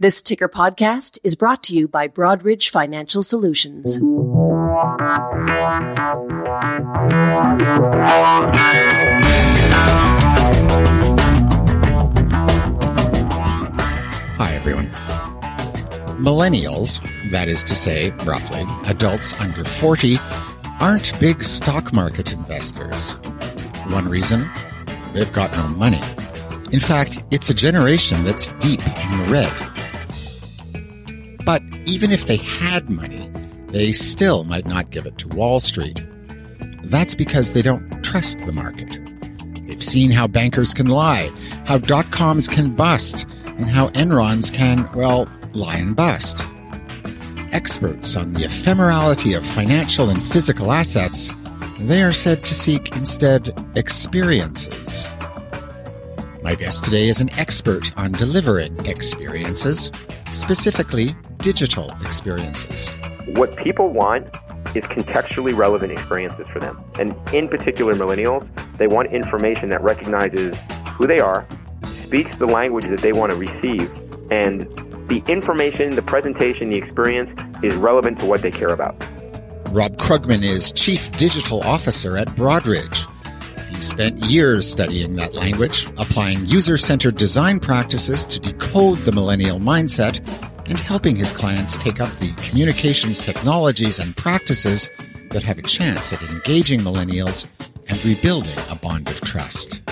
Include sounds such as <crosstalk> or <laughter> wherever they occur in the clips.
This ticker podcast is brought to you by Broadridge Financial Solutions. Hi, everyone. Millennials, that is to say, roughly, adults under 40, aren't big stock market investors. One reason? They've got no money. In fact, it's a generation that's deep in the red. Even if they had money, they still might not give it to Wall Street. That's because they don't trust the market. They've seen how bankers can lie, how dot coms can bust, and how Enrons can, well, lie and bust. Experts on the ephemerality of financial and physical assets, they are said to seek instead experiences. My guest today is an expert on delivering experiences, specifically digital experiences. What people want is contextually relevant experiences for them. And in particular, millennials, they want information that recognizes who they are, speaks the language that they want to receive, and the information, the presentation, the experience is relevant to what they care about. Rob Krugman is Chief Digital Officer at Broadridge. He spent years studying that language, applying user centered design practices to decode the millennial mindset and helping his clients take up the communications technologies and practices that have a chance at engaging millennials and rebuilding a bond of trust.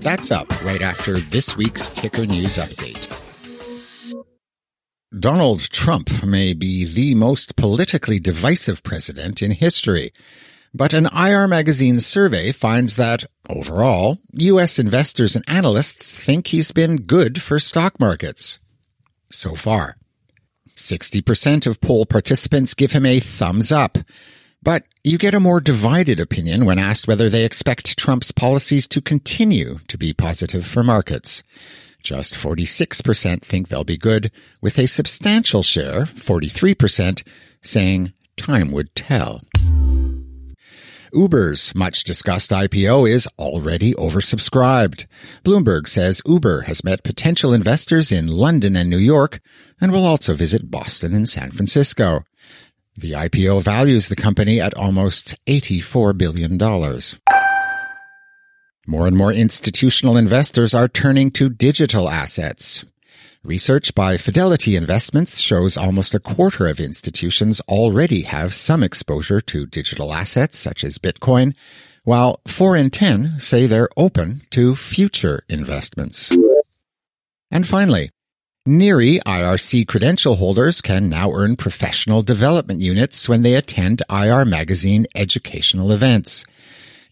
That's up right after this week's Ticker News Update. Donald Trump may be the most politically divisive president in history. But an IR magazine survey finds that, overall, U.S. investors and analysts think he's been good for stock markets so far. 60% of poll participants give him a thumbs up. But you get a more divided opinion when asked whether they expect Trump's policies to continue to be positive for markets. Just 46% think they'll be good, with a substantial share, 43%, saying time would tell. Uber's much discussed IPO is already oversubscribed. Bloomberg says Uber has met potential investors in London and New York and will also visit Boston and San Francisco. The IPO values the company at almost $84 billion. More and more institutional investors are turning to digital assets. Research by Fidelity Investments shows almost a quarter of institutions already have some exposure to digital assets such as Bitcoin, while 4 in 10 say they're open to future investments. And finally, NIRI IRC credential holders can now earn professional development units when they attend IR Magazine educational events.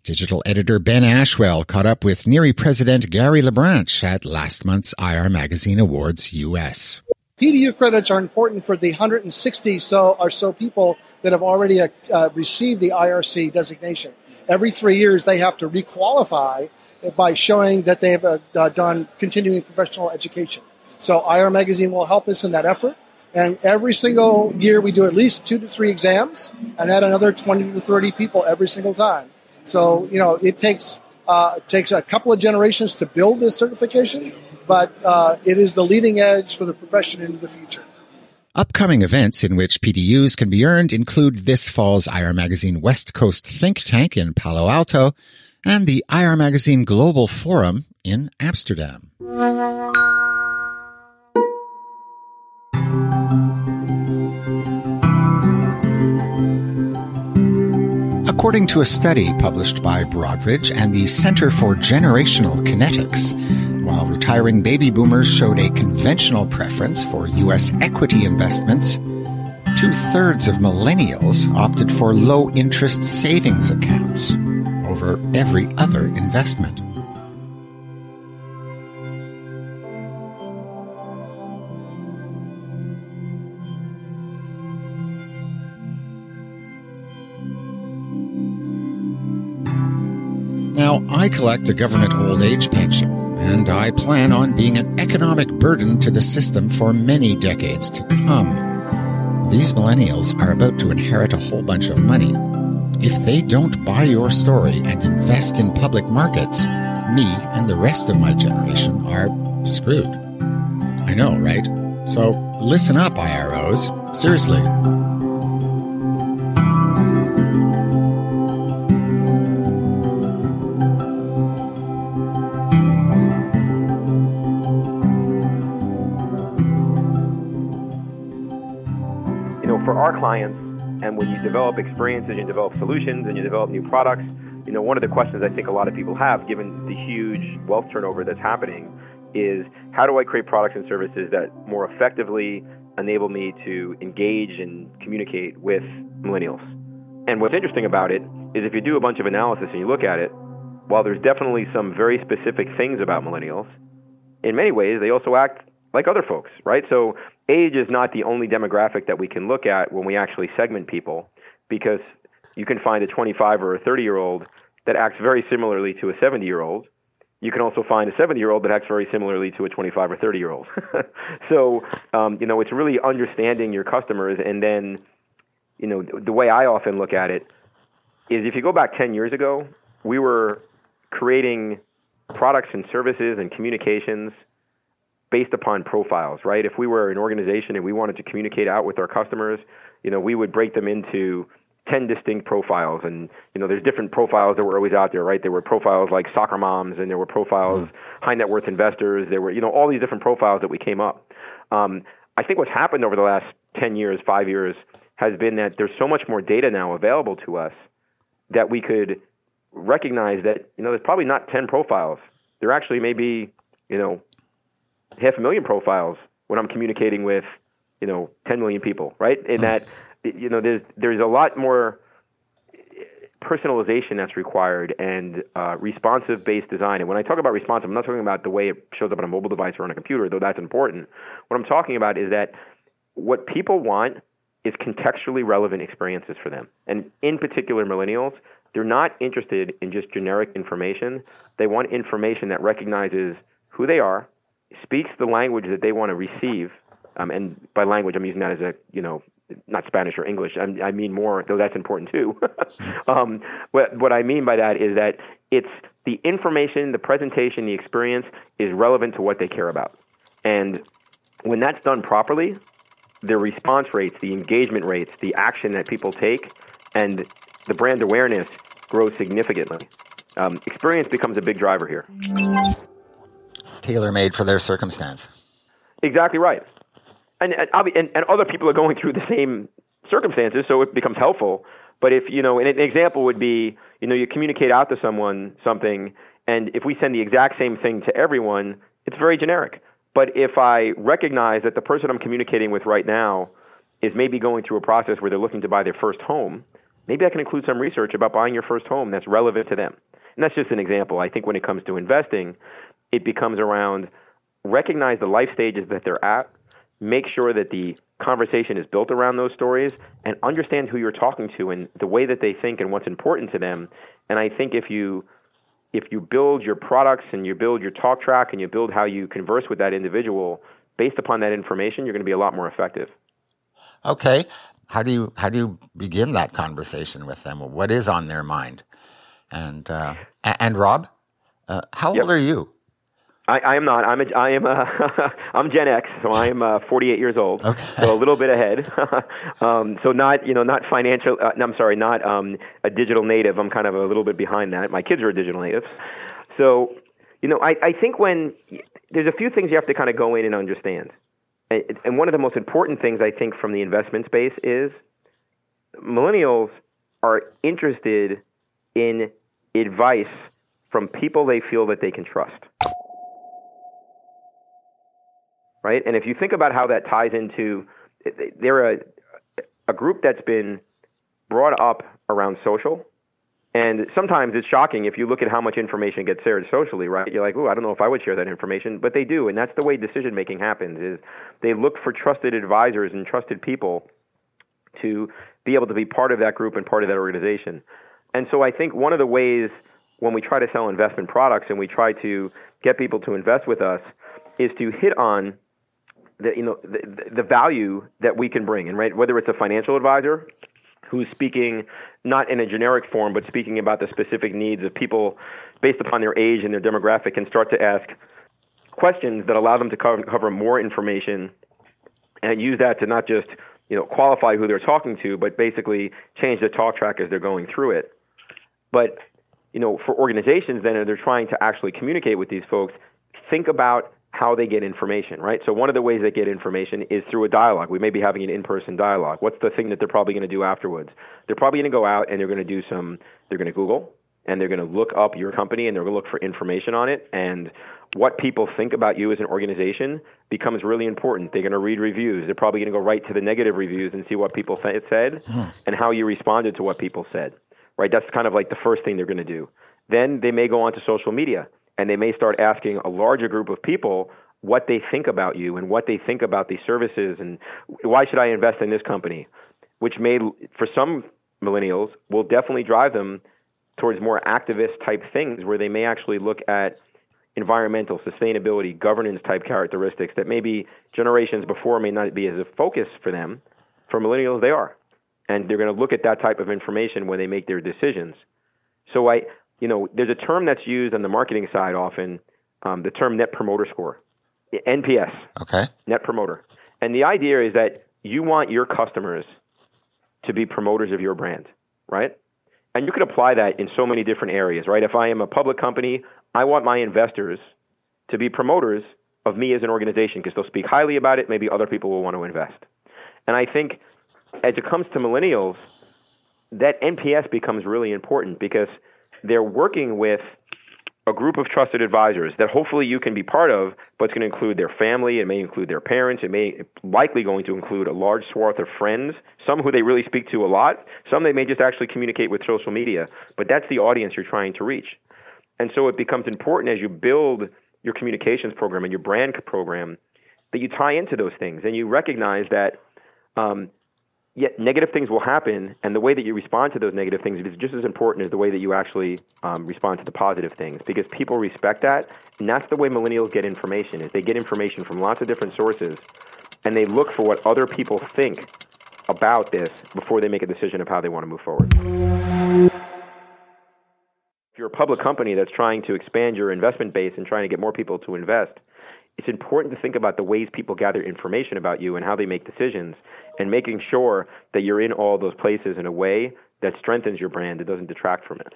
Digital editor Ben Ashwell caught up with NIRI president Gary LaBranche at last month's IR Magazine Awards US. PDU credits are important for the 160 so or so people that have already uh, uh, received the IRC designation. Every three years, they have to requalify by showing that they have uh, uh done continuing professional education. So IR Magazine will help us in that effort. And every single year, we do at least two to three exams and add another 20 to 30 people every single time. So you know it takes uh, takes a couple of generations to build this certification, but uh, it is the leading edge for the profession into the future. Upcoming events in which PDUs can be earned include this fall's IR Magazine West Coast Think Tank in Palo Alto and the IR Magazine Global Forum in Amsterdam. According to a study published by Broadridge and the Center for Generational Kinetics, while retiring baby boomers showed a conventional preference for U.S. equity investments, two thirds of millennials opted for low interest savings accounts over every other investment. I collect a government old age pension, and I plan on being an economic burden to the system for many decades to come. These millennials are about to inherit a whole bunch of money. If they don't buy your story and invest in public markets, me and the rest of my generation are screwed. I know, right? So listen up, IROs. Seriously. Develop experiences, you develop solutions, and you develop new products, you know, one of the questions I think a lot of people have, given the huge wealth turnover that's happening, is how do I create products and services that more effectively enable me to engage and communicate with millennials? And what's interesting about it is if you do a bunch of analysis and you look at it, while there's definitely some very specific things about millennials, in many ways they also act like other folks, right? So age is not the only demographic that we can look at when we actually segment people because you can find a 25 or a 30 year old that acts very similarly to a 70 year old. You can also find a 70 year old that acts very similarly to a 25 or 30 year old. <laughs> so, um, you know, it's really understanding your customers. And then, you know, the way I often look at it is if you go back 10 years ago, we were creating products and services and communications based upon profiles, right? If we were an organization and we wanted to communicate out with our customers, you know, we would break them into 10 distinct profiles. And you know there's different profiles that were always out there right? There were profiles like soccer moms and there were profiles mm. high net worth investors. There were you know all these different profiles that we came up. Um, i think what's happened over the last 10 years 5 years has been that there's so much more data now available to us that we could recognize that you know there's probably not 10 profiles. There actually may be you know half a million profiles when I'm communicating with, you know, 10 million people, right? In that, you know, there's there's a lot more personalization that's required and uh, responsive based design. And when I talk about responsive, I'm not talking about the way it shows up on a mobile device or on a computer, though that's important. What I'm talking about is that what people want is contextually relevant experiences for them. And in particular, millennials, they're not interested in just generic information. They want information that recognizes who they are, speaks the language that they want to receive, um, and by language I'm using that as a you know not Spanish or English. I, I mean more, though that's important too. <laughs> um, what, what I mean by that is that it's the information, the presentation, the experience is relevant to what they care about, and when that's done properly, the response rates, the engagement rates, the action that people take, and the brand awareness grows significantly. Um, experience becomes a big driver here tailor made for their circumstance. Exactly right. And, and, and, other people are going through the same circumstances, so it becomes helpful. But if, you know, an example would be, you know, you communicate out to someone something, and if we send the exact same thing to everyone, it's very generic. But if I recognize that the person I'm communicating with right now is maybe going through a process where they're looking to buy their first home, maybe I can include some research about buying your first home that's relevant to them. And that's just an example. I think when it comes to investing, it becomes around recognize the life stages that they're at, make sure that the conversation is built around those stories, and understand who you're talking to and the way that they think and what's important to them. And I think if you if you build your products and you build your talk track and you build how you converse with that individual based upon that information, you're going to be a lot more effective. Okay. How do you how do you begin that conversation with them? What is on their mind? And uh, and Rob, uh, how yep. old are you? I, I am not. I'm a, I am a, <laughs> I'm Gen X, so I am uh, 48 years old, okay. so a little bit ahead. <laughs> um, so not you know not financial. Uh, I'm sorry, not um, a digital native. I'm kind of a little bit behind that. My kids are digital natives, so you know I, I think when there's a few things you have to kind of go in and understand, and, and one of the most important things I think from the investment space is millennials are interested in advice from people they feel that they can trust right? And if you think about how that ties into, they're a, a group that's been brought up around social. And sometimes it's shocking if you look at how much information gets shared socially, right? You're like, "Ooh, I don't know if I would share that information," but they do, and that's the way decision making happens. Is they look for trusted advisors and trusted people to be able to be part of that group and part of that organization. And so I think one of the ways when we try to sell investment products and we try to get people to invest with us is to hit on the you know the, the value that we can bring, and right whether it's a financial advisor who's speaking not in a generic form, but speaking about the specific needs of people based upon their age and their demographic, and start to ask questions that allow them to cover, cover more information and use that to not just you know qualify who they're talking to, but basically change the talk track as they're going through it. But you know, for organizations then, they're trying to actually communicate with these folks. Think about how they get information, right? So one of the ways they get information is through a dialogue. We may be having an in-person dialogue. What's the thing that they're probably going to do afterwards? They're probably going to go out and they're going to do some. They're going to Google and they're going to look up your company and they're going to look for information on it. And what people think about you as an organization becomes really important. They're going to read reviews. They're probably going to go right to the negative reviews and see what people said hmm. and how you responded to what people said. Right? That's kind of like the first thing they're going to do. Then they may go onto social media and they may start asking a larger group of people what they think about you and what they think about these services and why should I invest in this company, which may, for some millennials, will definitely drive them towards more activist type things where they may actually look at environmental, sustainability, governance type characteristics that maybe generations before may not be as a focus for them. For millennials, they are. And they're going to look at that type of information when they make their decisions. So I, you know, there's a term that's used on the marketing side often, um, the term Net Promoter Score, NPS. Okay. Net Promoter, and the idea is that you want your customers to be promoters of your brand, right? And you can apply that in so many different areas, right? If I am a public company, I want my investors to be promoters of me as an organization because they'll speak highly about it. Maybe other people will want to invest. And I think as it comes to millennials, that NPS becomes really important because they're working with a group of trusted advisors that hopefully you can be part of, but it's going to include their family, it may include their parents, it may likely going to include a large swath of friends, some who they really speak to a lot, some they may just actually communicate with social media, but that's the audience you're trying to reach. And so it becomes important as you build your communications program and your brand program that you tie into those things and you recognize that um, yet negative things will happen, and the way that you respond to those negative things is just as important as the way that you actually um, respond to the positive things, because people respect that, and that's the way millennials get information. Is they get information from lots of different sources, and they look for what other people think about this before they make a decision of how they want to move forward. If you're a public company that's trying to expand your investment base and trying to get more people to invest, it's important to think about the ways people gather information about you and how they make decisions and making sure that you're in all those places in a way that strengthens your brand, it doesn't detract from it.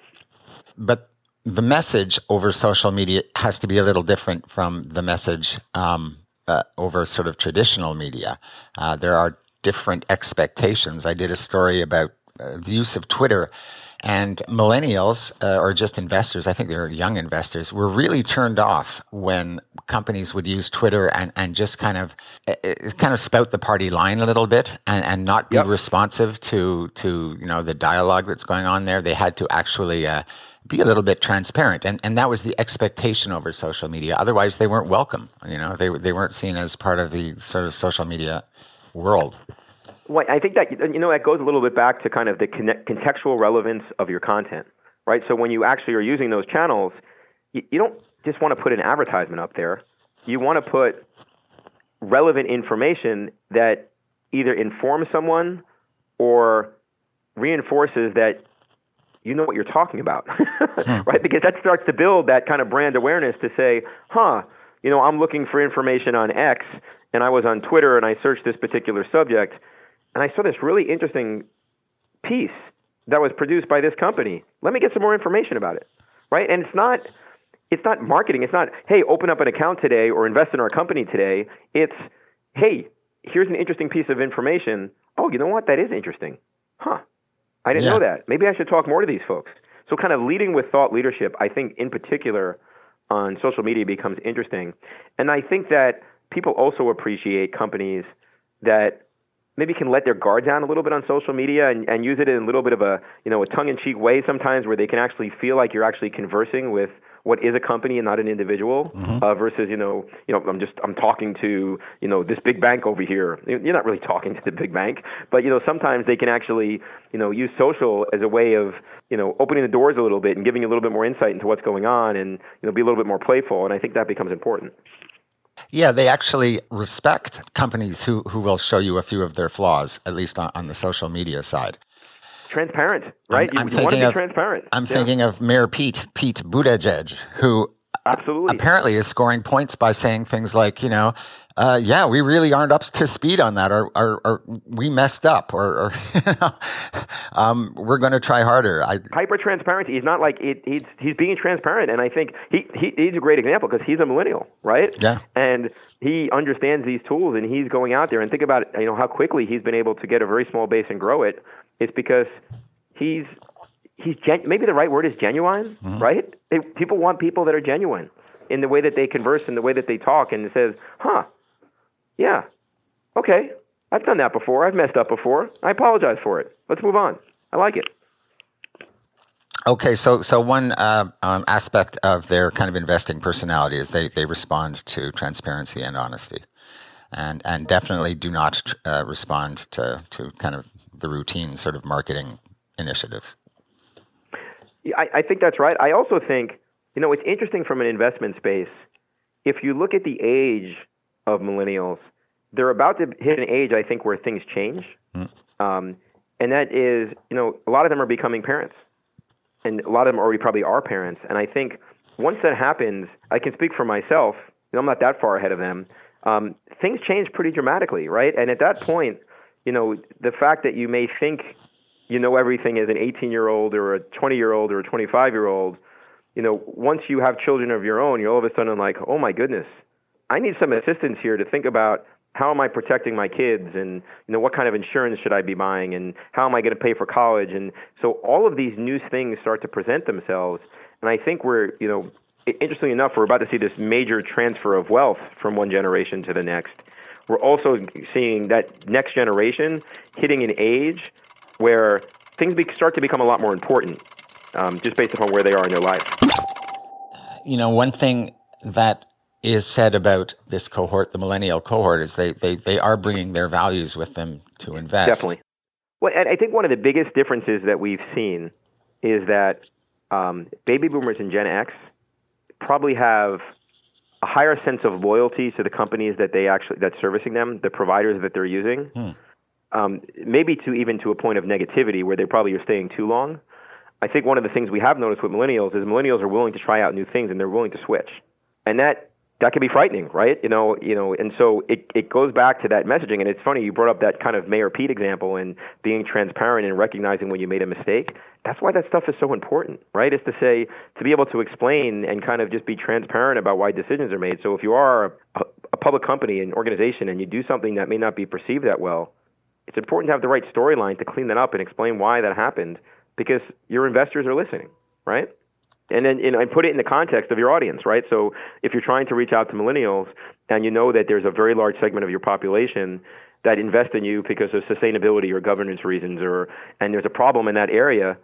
But the message over social media has to be a little different from the message um, uh, over sort of traditional media. Uh, there are different expectations. I did a story about uh, the use of Twitter and millennials, uh, or just investors, I think they're young investors, were really turned off when companies would use Twitter and, and just kind of uh, kind of spout the party line a little bit and, and not be yep. responsive to to you know the dialogue that's going on there. They had to actually uh, be a little bit transparent, and and that was the expectation over social media. Otherwise, they weren't welcome. You know, they they weren't seen as part of the sort of social media world. Well, I think that you know that goes a little bit back to kind of the contextual relevance of your content, right? So when you actually are using those channels, you, you don't just want to put an advertisement up there. You want to put relevant information that either informs someone or reinforces that you know what you're talking about, <laughs> hmm. right? Because that starts to build that kind of brand awareness to say, huh, you know, I'm looking for information on X and I was on Twitter and I searched this particular subject and I saw this really interesting piece that was produced by this company. Let me get some more information about it, right? And it's not it's not marketing. It's not hey, open up an account today or invest in our company today. It's hey, here's an interesting piece of information. Oh, you know what? That is interesting. Huh. I didn't yeah. know that. Maybe I should talk more to these folks. So kind of leading with thought leadership, I think in particular on social media becomes interesting. And I think that people also appreciate companies that maybe can let their guard down a little bit on social media and, and use it in a little bit of a you know a tongue in cheek way sometimes where they can actually feel like you're actually conversing with what is a company and not an individual mm-hmm. uh, versus you know you know I'm just I'm talking to you know this big bank over here you're not really talking to the big bank but you know sometimes they can actually you know use social as a way of you know opening the doors a little bit and giving you a little bit more insight into what's going on and you know be a little bit more playful and I think that becomes important yeah, they actually respect companies who, who will show you a few of their flaws, at least on, on the social media side. Transparent, right? I'm, I'm you, you want to be of, transparent. I'm yeah. thinking of Mayor Pete, Pete Buttigieg, who Absolutely. apparently is scoring points by saying things like, you know, uh, yeah, we really aren't up to speed on that, or, or, or we messed up, or, or <laughs> um, we're going to try harder. I, Hyper transparency. He's not like it, he's he's being transparent, and I think he, he he's a great example because he's a millennial, right? Yeah. And he understands these tools, and he's going out there and think about you know how quickly he's been able to get a very small base and grow it. It's because he's he's gen- maybe the right word is genuine, Mm-hmm. right? It, people want people that are genuine in the way that they converse, in the way that they talk, and it says, huh, yeah, okay, I've done that before. I've messed up before. I apologize for it. Let's move on. I like it. Okay, so so one uh, um, aspect of their kind of investing personality is they, they respond to transparency and honesty, and and definitely do not uh, respond to to kind of the routine sort of marketing initiatives. Yeah, I, I think that's right. I also think, you know, it's interesting from an investment space. If you look at the age of millennials, they're about to hit an age, I think, where things change. Um, and that is, you know, a lot of them are becoming parents. And a lot of them already probably are parents. And I think once that happens, I can speak for myself. You know, I'm not that far ahead of them. Um, things change pretty dramatically, right? And at that point, you know, the fact that you may think you know everything as an 18 year old or a 20 year old or a 25 year old, you know, once you have children of your own, you're all of a sudden like, oh my goodness, I need some assistance here to think about how am I protecting my kids and you know what kind of insurance should I be buying and how am I going to pay for college? And so all of these new things start to present themselves. And I think we're you know interestingly enough we're about to see this major transfer of wealth from one generation to the next. We're also seeing that next generation hitting an age where things be, start to become a lot more important um, just based upon where they are in their life. You know, one thing that is said about this cohort, the millennial cohort, is they they, they are bringing their values with them to invest. Definitely. Well, and I think one of the biggest differences that we've seen is that um, baby boomers and Gen X probably have a higher sense of loyalty to the companies that they actually that's servicing them, the providers that they're using. Um, maybe to even to a point of negativity where they probably are staying too long. I think one of the things we have noticed with millennials is millennials are willing to try out new things and they're willing to switch, and that that can be frightening, right? You know, you know, and so it it goes back to that messaging. And it's funny you brought up that kind of Mayor Pete example and being transparent and recognizing when you made a mistake. That's why that stuff is so important, right? Is to say to be able to explain and kind of just be transparent about why decisions are made. So if you are a, a public company, and organization, and you do something that may not be perceived that well, it's important to have the right storyline to clean that up and explain why that happened because your investors are listening, right? And then know, and put it in the context of your audience, right? So if you're trying to reach out to millennials and you know that there's a very large segment of your population that invest in you because of sustainability or governance reasons or and there's a problem in that area,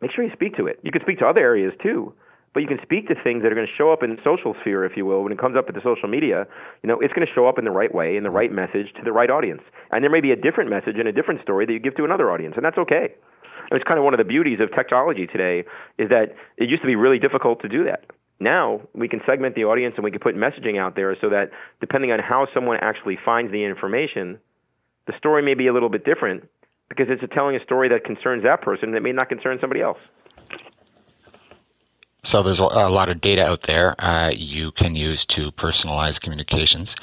make sure you speak to it. You can speak to other areas too, but you can speak to things that are going to show up in the social sphere, if you will, when it comes up at the social media. You know, it's going to show up in the right way, in the right message to the right audience. And there may be a different message and a different story that you give to another audience, and that's okay. It's kind of one of the beauties of technology today is that it used to be really difficult to do that. Now we can segment the audience and we can put messaging out there so that depending on how someone actually finds the information, the story may be a little bit different because it's telling a story that concerns that person that may not concern somebody else. So there's a, a lot of data out there uh, you can use to personalize communications,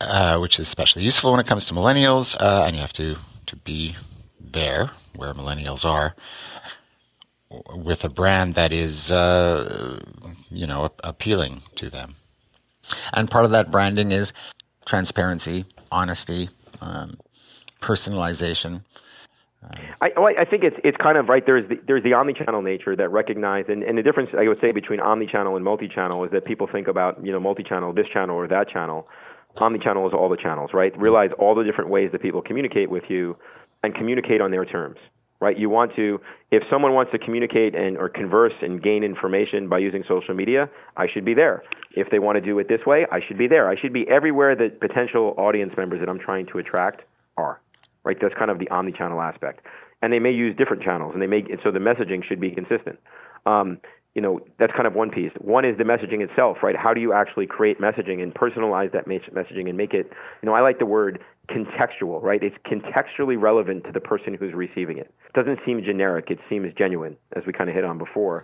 uh, which is especially useful when it comes to millennials, uh, and you have to to be there where millennials are with a brand that is, uh, you know, appealing to them. And part of that branding is transparency, honesty, um, personalization. I, well, I think it's it's kind of right. There's the, there's the omni-channel nature that recognize, and, and the difference I would say between omni-channel and multi-channel is that people think about you know multi-channel, this channel or that channel. Omni-channel is all the channels, right? Realize all the different ways that people communicate with you, and communicate on their terms, right? You want to, if someone wants to communicate and or converse and gain information by using social media, I should be there. If they want to do it this way, I should be there. I should be everywhere that potential audience members that I'm trying to attract are right? That's kind of the omni-channel aspect. And they may use different channels, and they may, so the messaging should be consistent. Um, you know, that's kind of one piece. One is the messaging itself, right? How do you actually create messaging and personalize that messaging and make it, you know, I like the word contextual, right? It's contextually relevant to the person who's receiving it. It doesn't seem generic, it seems genuine, as we kind of hit on before.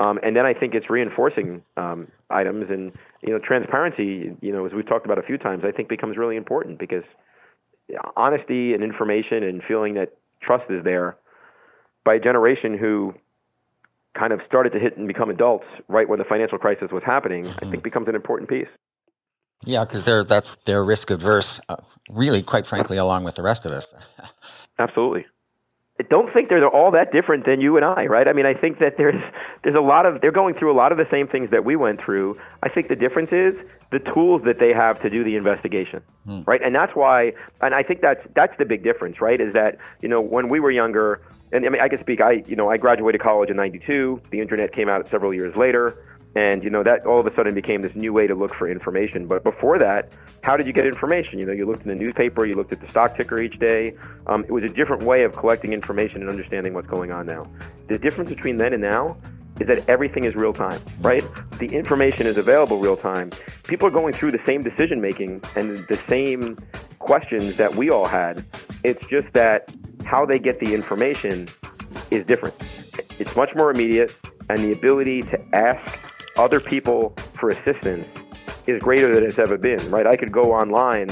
Um, and then I think it's reinforcing um, items and you know transparency. You know, as we've talked about a few times, I think becomes really important because honesty and information and feeling that trust is there by a generation who kind of started to hit and become adults right when the financial crisis was happening. Mm-hmm. I think becomes an important piece. Yeah, because they're that's they're risk adverse, uh, really, quite frankly, along with the rest of us. <laughs> Absolutely. I don't think they're all that different than you and I, right? I mean, I think that there's there's a lot of they're going through a lot of the same things that we went through. I think the difference is the tools that they have to do the investigation, hmm. right? And that's why, and I think that's that's the big difference, right? Is that you know when we were younger, and I mean I can speak, I you know I graduated college in '92. The internet came out several years later. And you know that all of a sudden became this new way to look for information. But before that, how did you get information? You know, you looked in the newspaper, you looked at the stock ticker each day. Um, it was a different way of collecting information and understanding what's going on now. The difference between then and now is that everything is real time, right? The information is available real time. People are going through the same decision making and the same questions that we all had. It's just that how they get the information is different. It's much more immediate, and the ability to ask other people for assistance is greater than it's ever been, right? I could go online,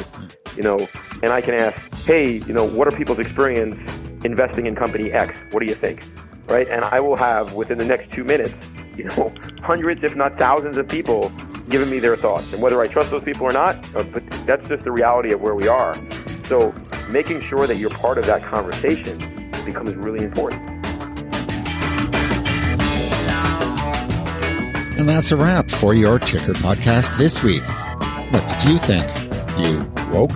you know, and I can ask, hey, you know, what are people's experience investing in company X? What do you think? Right? And I will have within the next two minutes, <laughs> you know, hundreds, if not thousands of people giving me their thoughts. And whether I trust those people or not, uh, but that's just the reality of where we are. So making sure that you're part of that conversation becomes really important. And that's a wrap for your Ticker podcast this week. What did you think? You woke?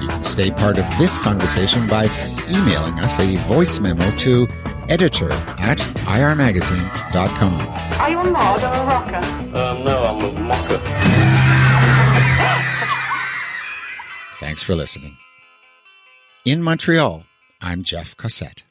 You can stay part of this conversation by emailing us a voice memo to editor at irmagazine.com. Are you a mod or a rocker? Uh, no, I'm a mocker. Thanks for listening. In Montreal, I'm Jeff Cossette.